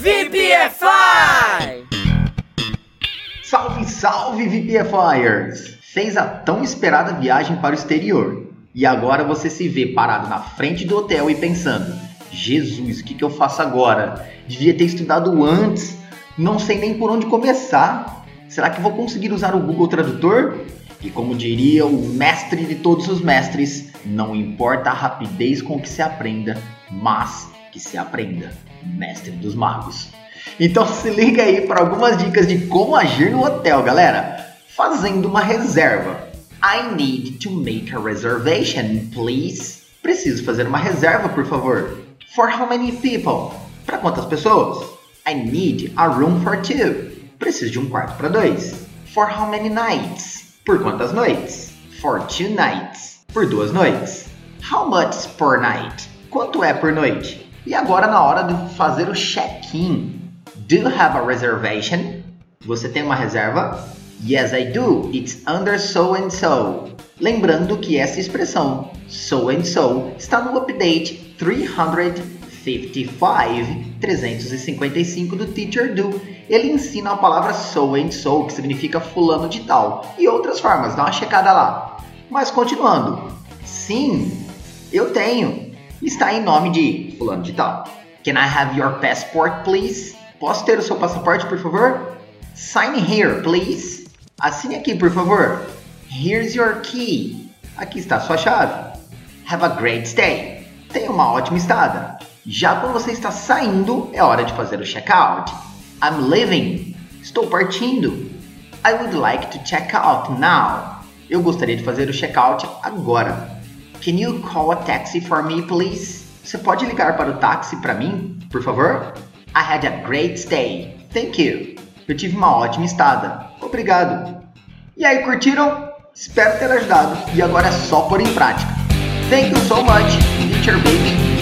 VPFI! Salve, salve VPFIers! Fez a tão esperada viagem para o exterior e agora você se vê parado na frente do hotel e pensando: Jesus, o que, que eu faço agora? Devia ter estudado antes, não sei nem por onde começar. Será que vou conseguir usar o Google Tradutor? E como diria o mestre de todos os mestres, não importa a rapidez com que se aprenda, mas que se aprenda, mestre dos magos. Então se liga aí para algumas dicas de como agir no hotel, galera. Fazendo uma reserva. I need to make a reservation, please. Preciso fazer uma reserva, por favor. For how many people? Para quantas pessoas? I need a room for two. Preciso de um quarto para dois. For how many nights? Por quantas noites? For two nights. Por duas noites. How much per night? Quanto é por noite? E agora na hora de fazer o check-in. Do you have a reservation? Você tem uma reserva? Yes, I do. It's under so and so. Lembrando que essa expressão so and so está no update 355, 355 do Teacher Do. Ele ensina a palavra so and so, que significa fulano de tal, e outras formas. Dá uma checada lá. Mas continuando. Sim, eu tenho está em nome de fulano de tal. Can I have your passport, please? Posso ter o seu passaporte, por favor? Sign here, please. Assine aqui, por favor. Here's your key. Aqui está a sua chave. Have a great stay. Tenha uma ótima estada. Já quando você está saindo, é hora de fazer o check-out. I'm leaving. Estou partindo. I would like to check out now. Eu gostaria de fazer o check-out agora. Can you call a taxi for me, please? Você pode ligar para o táxi para mim, por favor? I had a great stay. Thank you. Eu tive uma ótima estada. Obrigado. E aí, curtiram? Espero ter ajudado. E agora é só pôr em prática. Thank you so much, Teacher Baby.